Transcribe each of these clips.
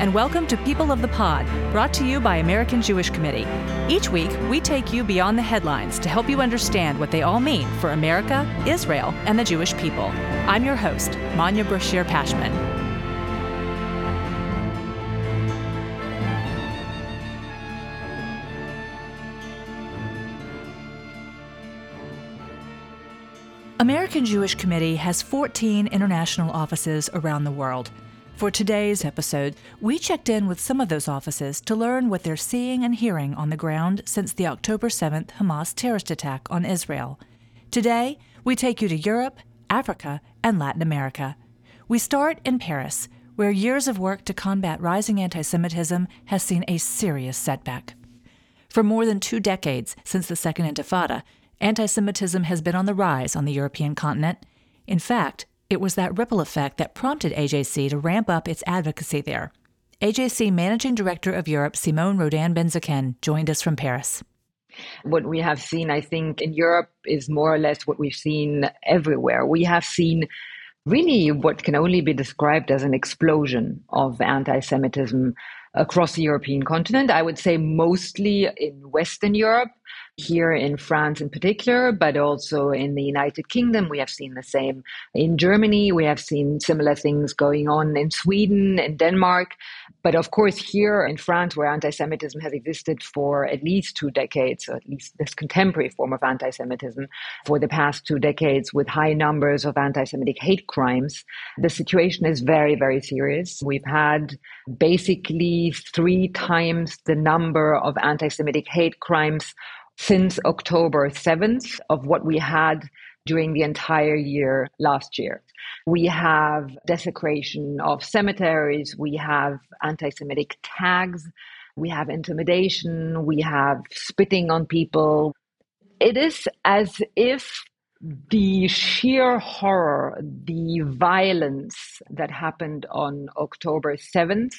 And welcome to People of the Pod, brought to you by American Jewish Committee. Each week, we take you beyond the headlines to help you understand what they all mean for America, Israel, and the Jewish people. I'm your host, Manya Brachear Pashman. American Jewish Committee has 14 international offices around the world. For today's episode, we checked in with some of those offices to learn what they're seeing and hearing on the ground since the October 7th Hamas terrorist attack on Israel. Today, we take you to Europe, Africa, and Latin America. We start in Paris, where years of work to combat rising anti Semitism has seen a serious setback. For more than two decades since the Second Intifada, anti Semitism has been on the rise on the European continent. In fact, it was that ripple effect that prompted AJC to ramp up its advocacy there. AJC Managing Director of Europe, Simone Rodan Benzaquen, joined us from Paris. What we have seen, I think, in Europe is more or less what we've seen everywhere. We have seen really what can only be described as an explosion of anti Semitism across the European continent. I would say mostly in Western Europe, here in France in particular, but also in the United Kingdom. We have seen the same in Germany. We have seen similar things going on in Sweden and Denmark. But of course, here in France, where anti Semitism has existed for at least two decades, or at least this contemporary form of anti Semitism for the past two decades, with high numbers of anti Semitic hate crimes, the situation is very, very serious. We've had basically three times the number of anti Semitic hate crimes since October 7th of what we had during the entire year last year. We have desecration of cemeteries, we have anti Semitic tags, we have intimidation, we have spitting on people. It is as if the sheer horror, the violence that happened on October 7th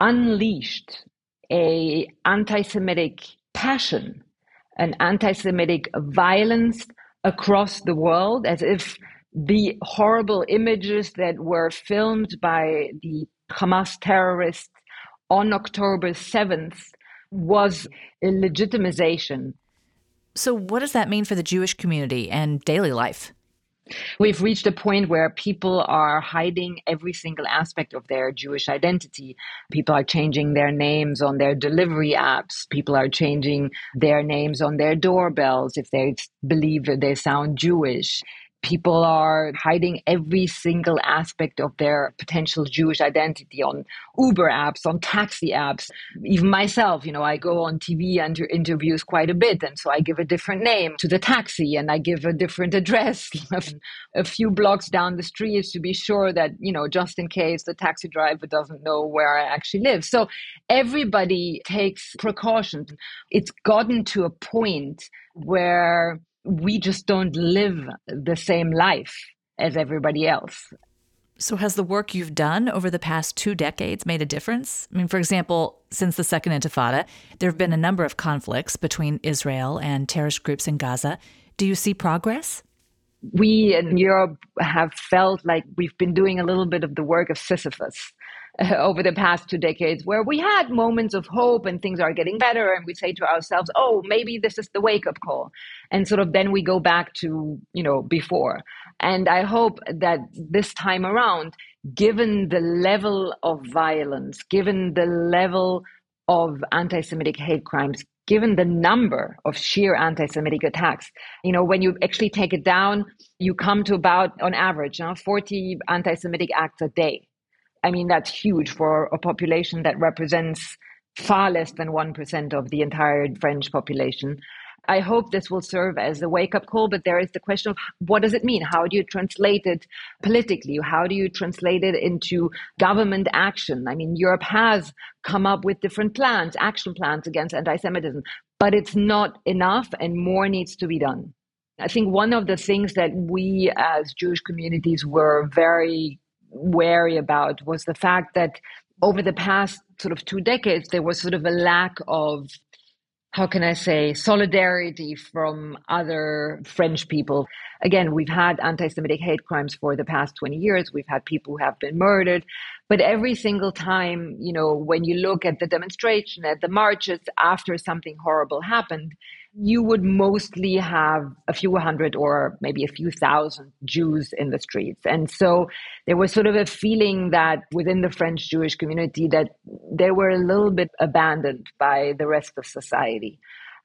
unleashed a anti-Semitic passion an anti Semitic violence across the world, as if the horrible images that were filmed by the Hamas terrorists on October 7th was a legitimization. So, what does that mean for the Jewish community and daily life? We've reached a point where people are hiding every single aspect of their Jewish identity. People are changing their names on their delivery apps. People are changing their names on their doorbells if they believe that they sound Jewish people are hiding every single aspect of their potential Jewish identity on Uber apps, on taxi apps. Even myself, you know, I go on TV and interviews quite a bit. And so I give a different name to the taxi and I give a different address a few blocks down the street to be sure that, you know, just in case the taxi driver doesn't know where I actually live. So everybody takes precautions. It's gotten to a point where we just don't live the same life as everybody else. So, has the work you've done over the past two decades made a difference? I mean, for example, since the Second Intifada, there have been a number of conflicts between Israel and terrorist groups in Gaza. Do you see progress? We in Europe have felt like we've been doing a little bit of the work of Sisyphus over the past two decades where we had moments of hope and things are getting better and we say to ourselves oh maybe this is the wake up call and sort of then we go back to you know before. And i hope that this time around given the level of violence given the level of anti-semitic hate crimes given the number of sheer anti-semitic attacks you know when you actually take it down you come to about on average you know, 40 anti-semitic acts a day I mean, that's huge for a population that represents far less than 1% of the entire French population. I hope this will serve as a wake up call, but there is the question of what does it mean? How do you translate it politically? How do you translate it into government action? I mean, Europe has come up with different plans, action plans against anti Semitism, but it's not enough and more needs to be done. I think one of the things that we as Jewish communities were very wary about was the fact that over the past sort of two decades, there was sort of a lack of how can I say, solidarity from other French people. Again, we've had anti Semitic hate crimes for the past 20 years. We've had people who have been murdered. But every single time, you know, when you look at the demonstration, at the marches after something horrible happened, you would mostly have a few hundred or maybe a few thousand Jews in the streets. And so there was sort of a feeling that within the French Jewish community that they were a little bit abandoned by the rest of society.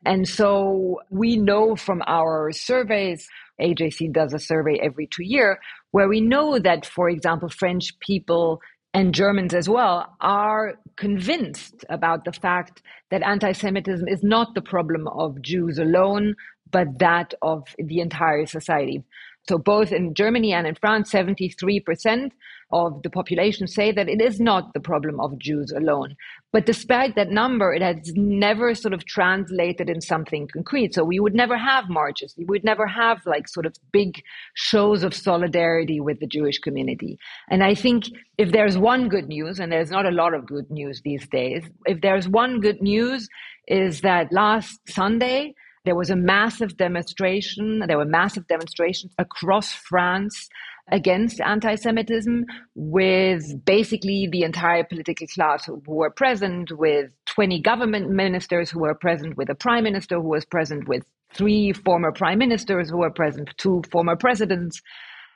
And so we know from our surveys, AJC does a survey every two year, where we know that, for example, French people and Germans as well are convinced about the fact that anti Semitism is not the problem of Jews alone, but that of the entire society. So, both in Germany and in France, 73% of the population say that it is not the problem of Jews alone. But despite that number, it has never sort of translated in something concrete. So, we would never have marches. We would never have like sort of big shows of solidarity with the Jewish community. And I think if there's one good news, and there's not a lot of good news these days, if there's one good news, is that last Sunday, there was a massive demonstration. There were massive demonstrations across France against anti Semitism with basically the entire political class who were present, with 20 government ministers who were present, with a prime minister who was present, with three former prime ministers who were present, two former presidents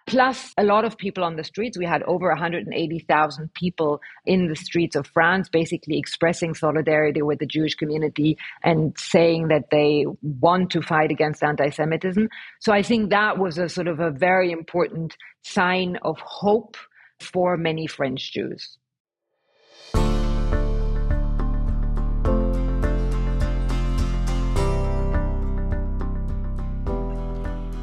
plus a lot of people on the streets. We had over 180,000 people in the streets of France, basically expressing solidarity with the Jewish community and saying that they want to fight against anti Semitism. So I think that was a sort of a very important sign of hope for many French Jews.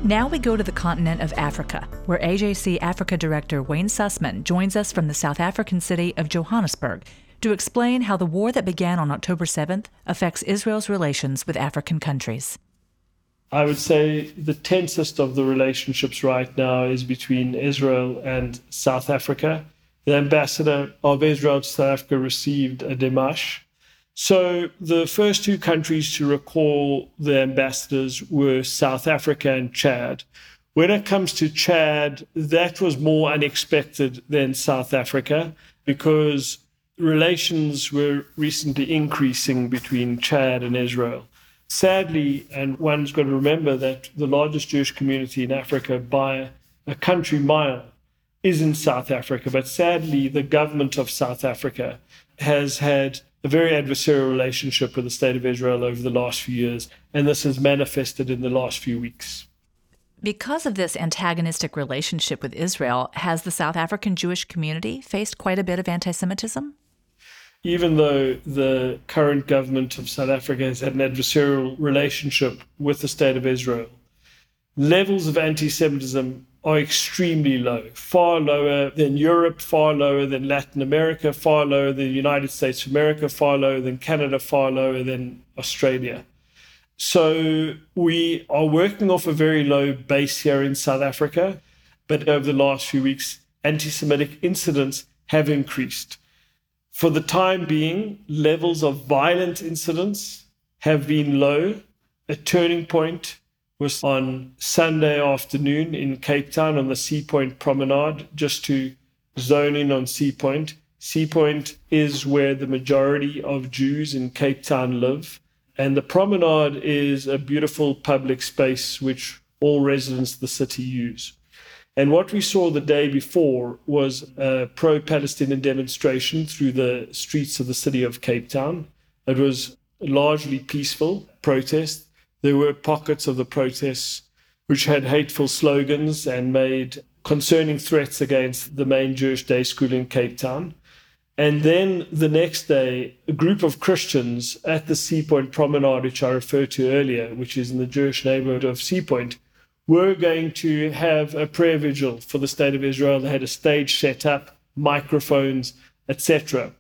Now we go to the continent of Africa, where AJC Africa Director Wayne Sussman joins us from the South African city of Johannesburg to explain how the war that began on October 7th affects Israel's relations with African countries. I would say the tensest of the relationships right now is between Israel and South Africa. The ambassador of Israel to South Africa received a démarche so the first two countries to recall the ambassadors were South Africa and Chad. When it comes to Chad, that was more unexpected than South Africa because relations were recently increasing between Chad and Israel. Sadly, and one's got to remember that the largest Jewish community in Africa by a country mile is in South Africa, but sadly, the government of South Africa has had a very adversarial relationship with the state of Israel over the last few years, and this has manifested in the last few weeks. Because of this antagonistic relationship with Israel, has the South African Jewish community faced quite a bit of anti Semitism? Even though the current government of South Africa has had an adversarial relationship with the state of Israel, levels of anti Semitism are extremely low, far lower than Europe, far lower than Latin America, far lower than the United States of America, far lower than Canada, far lower than Australia. So we are working off a very low base here in South Africa, but over the last few weeks, anti Semitic incidents have increased. For the time being, levels of violent incidents have been low. A turning point was on Sunday afternoon in Cape Town on the Sea Point Promenade, just to zone in on Sea Point. Sea Point is where the majority of Jews in Cape Town live. And the promenade is a beautiful public space which all residents of the city use. And what we saw the day before was a pro Palestinian demonstration through the streets of the city of Cape Town. It was largely peaceful protest. There were pockets of the protests which had hateful slogans and made concerning threats against the main Jewish day school in Cape Town. And then the next day, a group of Christians at the Sea Point Promenade, which I referred to earlier, which is in the Jewish neighborhood of Sea Point, were going to have a prayer vigil for the state of Israel. They had a stage set up, microphones, etc.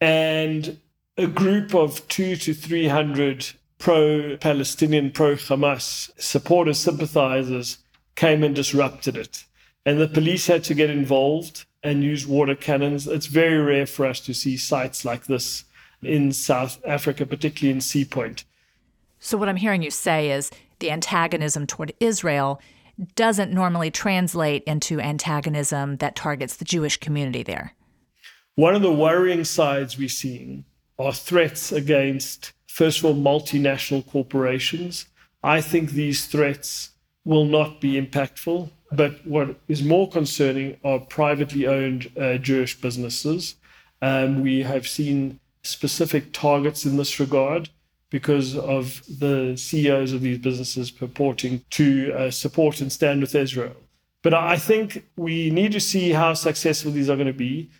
And a group of two to three hundred pro Palestinian, pro Hamas supporters, sympathizers came and disrupted it. And the police had to get involved and use water cannons. It's very rare for us to see sights like this in South Africa, particularly in Sea Point. So, what I'm hearing you say is the antagonism toward Israel doesn't normally translate into antagonism that targets the Jewish community there. One of the worrying sides we're seeing are threats against, first of all, multinational corporations. I think these threats will not be impactful. But what is more concerning are privately owned uh, Jewish businesses. Um, we have seen specific targets in this regard because of the CEOs of these businesses purporting to uh, support and stand with Israel. But I think we need to see how successful these are going to be.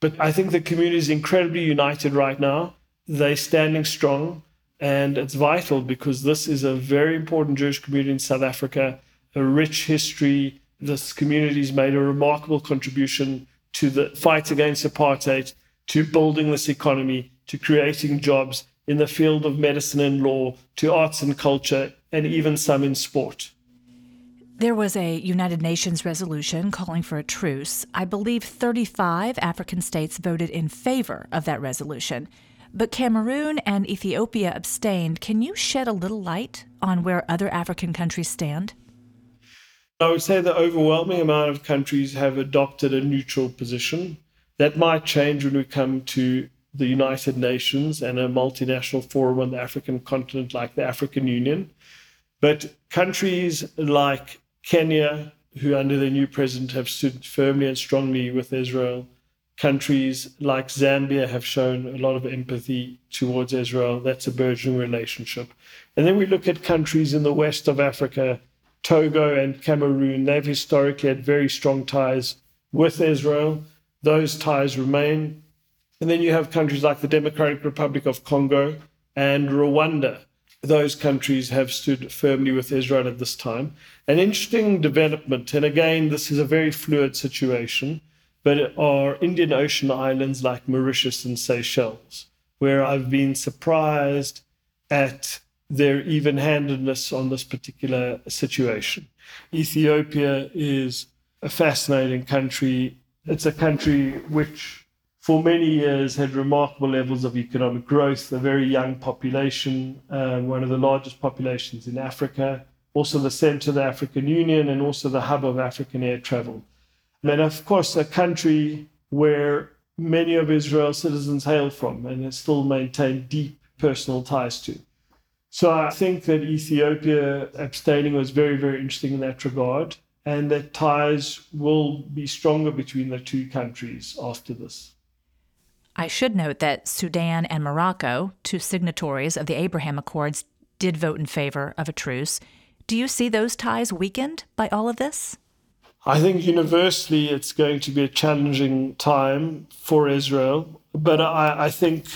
But I think the community is incredibly united right now. They're standing strong, and it's vital because this is a very important Jewish community in South Africa, a rich history. This community has made a remarkable contribution to the fight against apartheid, to building this economy, to creating jobs in the field of medicine and law, to arts and culture, and even some in sport. There was a United Nations resolution calling for a truce. I believe 35 African states voted in favor of that resolution. But Cameroon and Ethiopia abstained. Can you shed a little light on where other African countries stand? I would say the overwhelming amount of countries have adopted a neutral position. That might change when we come to the United Nations and a multinational forum on the African continent like the African Union. But countries like Kenya, who under their new president have stood firmly and strongly with Israel, countries like Zambia have shown a lot of empathy towards Israel. That's a burgeoning relationship. And then we look at countries in the west of Africa, Togo and Cameroon. They've historically had very strong ties with Israel. Those ties remain. And then you have countries like the Democratic Republic of Congo and Rwanda. Those countries have stood firmly with Israel at this time. An interesting development, and again, this is a very fluid situation, but are Indian Ocean islands like Mauritius and Seychelles, where I've been surprised at their even handedness on this particular situation. Ethiopia is a fascinating country. It's a country which for many years had remarkable levels of economic growth, a very young population, uh, one of the largest populations in Africa, also the center of the African Union, and also the hub of African air travel. And of course, a country where many of Israel's citizens hail from and still maintain deep personal ties to. So I think that Ethiopia abstaining was very, very interesting in that regard, and that ties will be stronger between the two countries after this. I should note that Sudan and Morocco, two signatories of the Abraham Accords, did vote in favor of a truce. Do you see those ties weakened by all of this? I think universally it's going to be a challenging time for Israel. But I, I think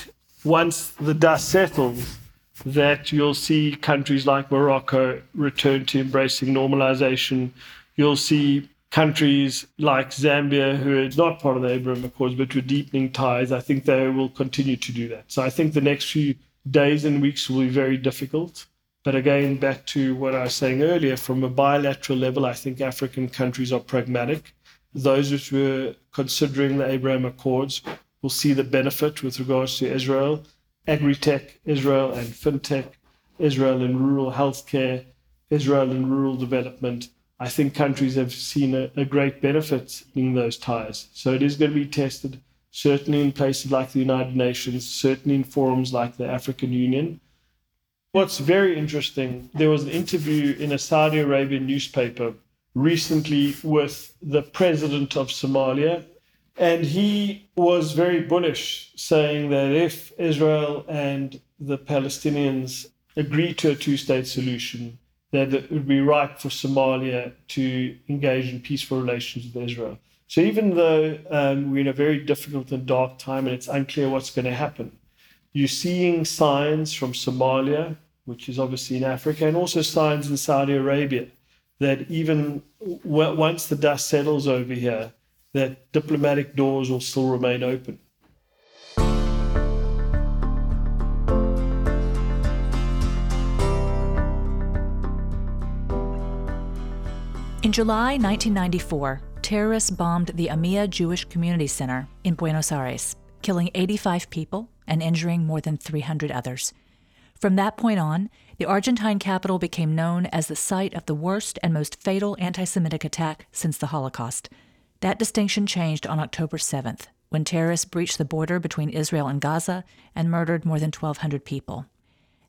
once the dust settles, that you'll see countries like Morocco return to embracing normalization. You'll see countries like Zambia, who are not part of the Abraham Accords, but were deepening ties, I think they will continue to do that. So I think the next few days and weeks will be very difficult. But again, back to what I was saying earlier, from a bilateral level, I think African countries are pragmatic. Those which were considering the Abraham Accords will see the benefit with regards to Israel, agri-tech, Israel and fintech, Israel and rural healthcare, Israel and rural development, I think countries have seen a, a great benefit in those ties. So it is going to be tested, certainly in places like the United Nations, certainly in forums like the African Union. What's very interesting, there was an interview in a Saudi Arabian newspaper recently with the president of Somalia, and he was very bullish, saying that if Israel and the Palestinians agree to a two state solution, that it would be right for Somalia to engage in peaceful relations with Israel. So even though um, we're in a very difficult and dark time and it's unclear what's going to happen, you're seeing signs from Somalia, which is obviously in Africa, and also signs in Saudi Arabia that even w- once the dust settles over here, that diplomatic doors will still remain open. In July 1994, terrorists bombed the AMIA Jewish Community Center in Buenos Aires, killing 85 people and injuring more than 300 others. From that point on, the Argentine capital became known as the site of the worst and most fatal anti Semitic attack since the Holocaust. That distinction changed on October 7th, when terrorists breached the border between Israel and Gaza and murdered more than 1,200 people.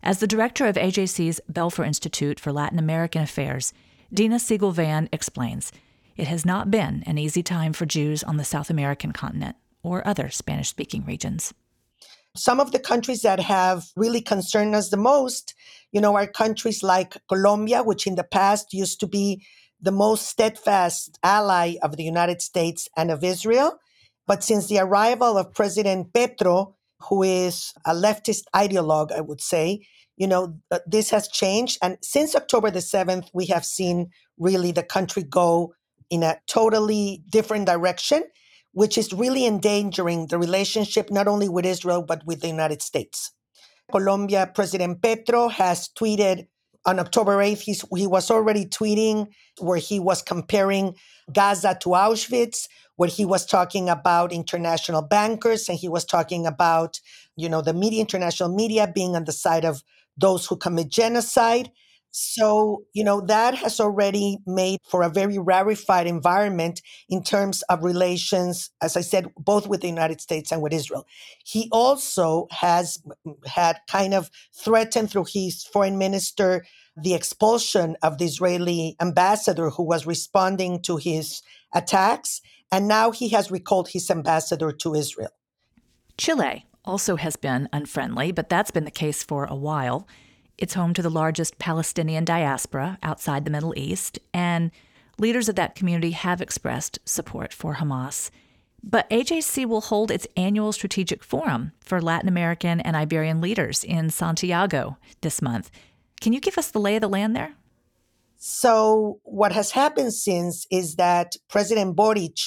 As the director of AJC's Belfer Institute for Latin American Affairs, Dina Siegel Vann explains it has not been an easy time for Jews on the South American continent or other Spanish speaking regions. Some of the countries that have really concerned us the most, you know, are countries like Colombia, which in the past used to be the most steadfast ally of the United States and of Israel. But since the arrival of President Petro, who is a leftist ideologue, I would say, you know, uh, this has changed. And since October the 7th, we have seen really the country go in a totally different direction, which is really endangering the relationship not only with Israel, but with the United States. Colombia President Petro has tweeted on October 8th, he's, he was already tweeting where he was comparing Gaza to Auschwitz, where he was talking about international bankers and he was talking about, you know, the media, international media being on the side of those who commit genocide. So, you know, that has already made for a very rarefied environment in terms of relations, as I said, both with the United States and with Israel. He also has mm, mm, had kind of threatened through his foreign minister the expulsion of the Israeli ambassador who was responding to his attacks. And now he has recalled his ambassador to Israel. Chile also has been unfriendly, but that's been the case for a while. It's home to the largest Palestinian diaspora outside the Middle East, and leaders of that community have expressed support for Hamas. But AJC will hold its annual strategic forum for Latin American and Iberian leaders in Santiago this month. Can you give us the lay of the land there? So, what has happened since is that President Boric,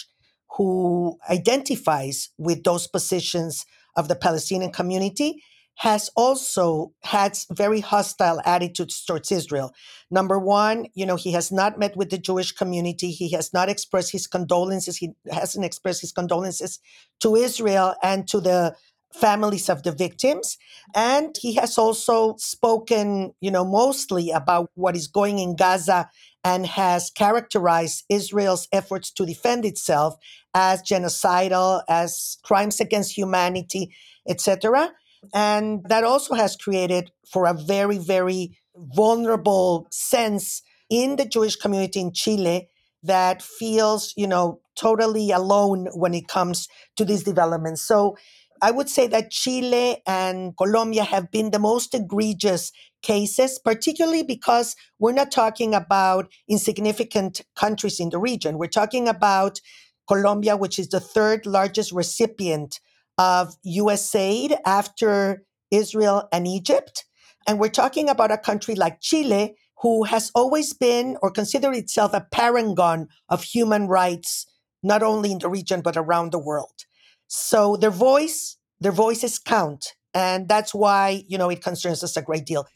who identifies with those positions of the Palestinian community, has also had very hostile attitudes towards Israel. Number one, you know, he has not met with the Jewish community. He has not expressed his condolences. He hasn't expressed his condolences to Israel and to the families of the victims. And he has also spoken, you know, mostly about what is going in Gaza and has characterized Israel's efforts to defend itself as genocidal, as crimes against humanity, etc. And that also has created for a very, very vulnerable sense in the Jewish community in Chile that feels, you know, totally alone when it comes to these developments. So I would say that Chile and Colombia have been the most egregious cases, particularly because we're not talking about insignificant countries in the region. We're talking about Colombia, which is the third largest recipient of US aid after Israel and Egypt. And we're talking about a country like Chile, who has always been or considered itself a paragon of human rights, not only in the region, but around the world. So their voice, their voices count. And that's why, you know, it concerns us a great deal.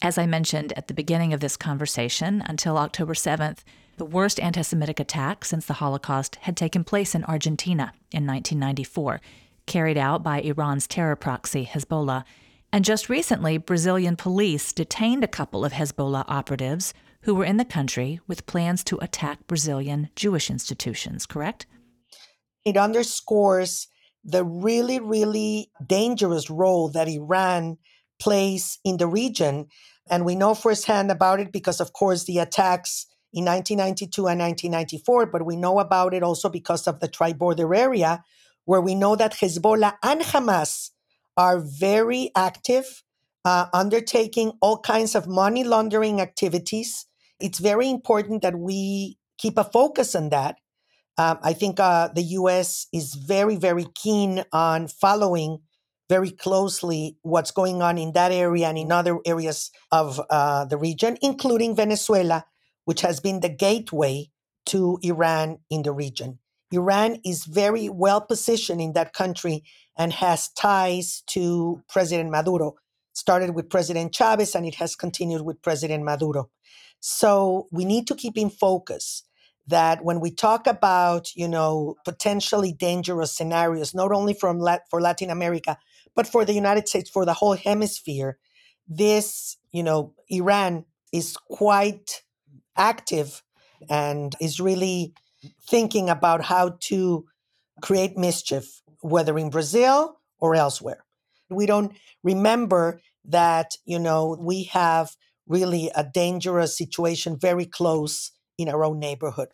As I mentioned at the beginning of this conversation, until October 7th, the worst anti Semitic attack since the Holocaust had taken place in Argentina in 1994, carried out by Iran's terror proxy, Hezbollah. And just recently, Brazilian police detained a couple of Hezbollah operatives who were in the country with plans to attack Brazilian Jewish institutions, correct? It underscores the really, really dangerous role that Iran plays in the region. And we know firsthand about it because, of course, the attacks in 1992 and 1994, but we know about it also because of the tri border area, where we know that Hezbollah and Hamas are very active, uh, undertaking all kinds of money laundering activities. It's very important that we keep a focus on that um, I think uh, the U.S. is very, very keen on following very closely what's going on in that area and in other areas of uh, the region, including Venezuela, which has been the gateway to Iran in the region. Iran is very well positioned in that country and has ties to President Maduro. Started with President Chavez and it has continued with President Maduro. So we need to keep in focus that when we talk about, you know, potentially dangerous scenarios, not only from for Latin America, but for the United States, for the whole hemisphere, this, you know, Iran is quite active and is really thinking about how to create mischief, whether in Brazil or elsewhere. We don't remember that, you know, we have really a dangerous situation very close in our own neighborhood.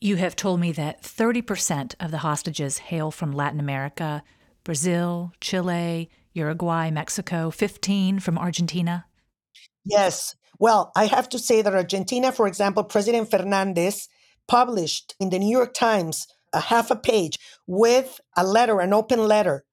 You have told me that 30% of the hostages hail from Latin America, Brazil, Chile, Uruguay, Mexico, 15 from Argentina. Yes. Well, I have to say that Argentina, for example, President Fernandez published in the New York Times a half a page with a letter, an open letter,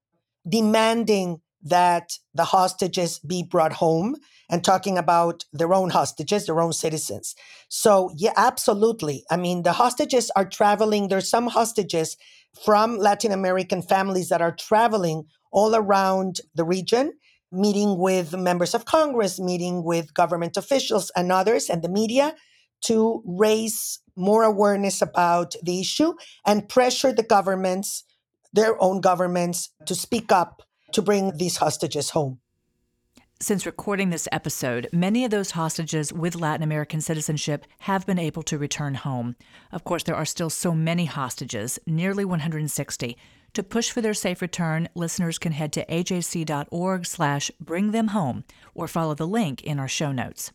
demanding that the hostages be brought home and talking about their own hostages, their own citizens. So, yeah, absolutely. I mean, the hostages are traveling. There's some hostages from Latin American families that are traveling all around the region, meeting with members of Congress, meeting with government officials and others and the media to raise more awareness about the issue and pressure the governments, their own governments, to speak up to bring these hostages home. Since recording this episode, many of those hostages with Latin American citizenship have been able to return home. Of course, there are still so many hostages, nearly 160. To push for their safe return, listeners can head to ajc.org slash bring them home or follow the link in our show notes.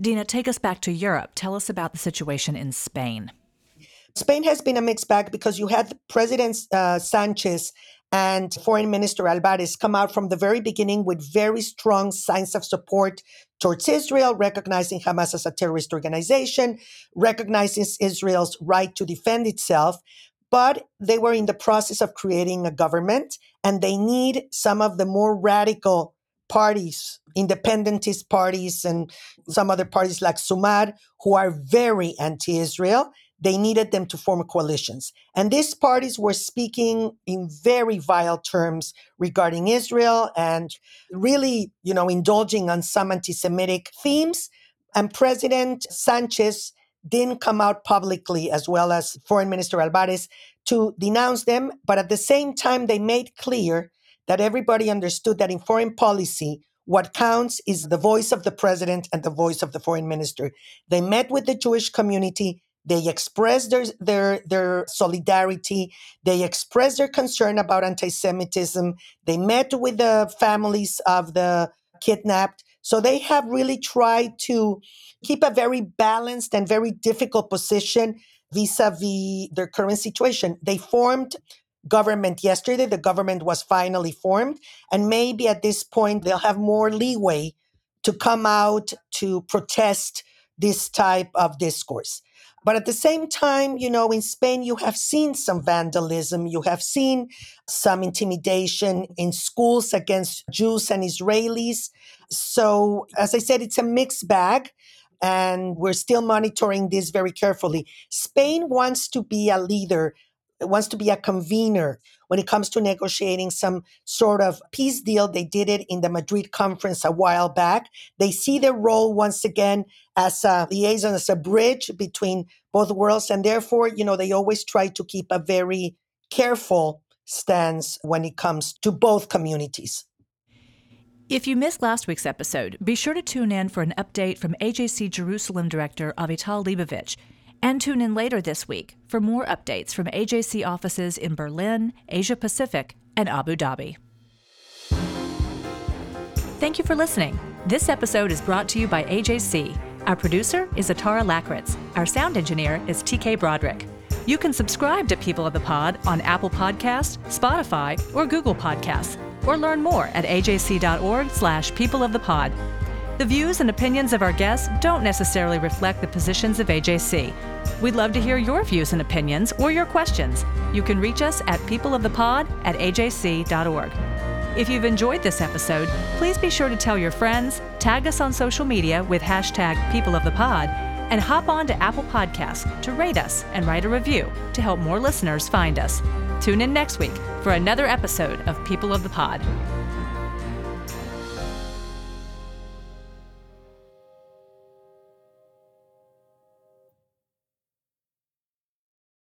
Dina, take us back to Europe. Tell us about the situation in Spain. Spain has been a mixed bag because you had President uh, Sanchez and Foreign Minister Albares come out from the very beginning with very strong signs of support towards Israel, recognizing Hamas as a terrorist organization, recognizing Israel's right to defend itself. But they were in the process of creating a government, and they need some of the more radical parties, independentist parties, and some other parties like Sumar, who are very anti Israel they needed them to form coalitions. And these parties were speaking in very vile terms regarding Israel and really, you know, indulging on some anti Semitic themes. And President Sanchez didn't come out publicly, as well as Foreign Minister Albares, to denounce them. But at the same time, they made clear that everybody understood that in foreign policy, what counts is the voice of the president and the voice of the foreign minister. They met with the Jewish community. They expressed their, their, their solidarity. They expressed their concern about anti Semitism. They met with the families of the kidnapped. So they have really tried to keep a very balanced and very difficult position vis a vis their current situation. They formed government yesterday. The government was finally formed. And maybe at this point, they'll have more leeway to come out to protest this type of discourse. But at the same time, you know, in Spain, you have seen some vandalism, you have seen some intimidation in schools against Jews and Israelis. So, as I said, it's a mixed bag. And we're still monitoring this very carefully. Spain wants to be a leader wants to be a convener when it comes to negotiating some sort of peace deal. They did it in the Madrid conference a while back. They see their role once again as a liaison, as a bridge between both worlds. And therefore, you know, they always try to keep a very careful stance when it comes to both communities. If you missed last week's episode, be sure to tune in for an update from AJC Jerusalem Director Avital Leibovich and tune in later this week for more updates from AJC offices in Berlin, Asia Pacific, and Abu Dhabi. Thank you for listening. This episode is brought to you by AJC. Our producer is Atara Lakritz. Our sound engineer is TK Broderick. You can subscribe to People of the Pod on Apple Podcasts, Spotify, or Google Podcasts, or learn more at ajc.org slash people of the pod. The views and opinions of our guests don't necessarily reflect the positions of AJC. We'd love to hear your views and opinions or your questions. You can reach us at peopleofthepod at ajc.org. If you've enjoyed this episode, please be sure to tell your friends, tag us on social media with hashtag peopleofthepod, and hop on to Apple Podcasts to rate us and write a review to help more listeners find us. Tune in next week for another episode of People of the Pod.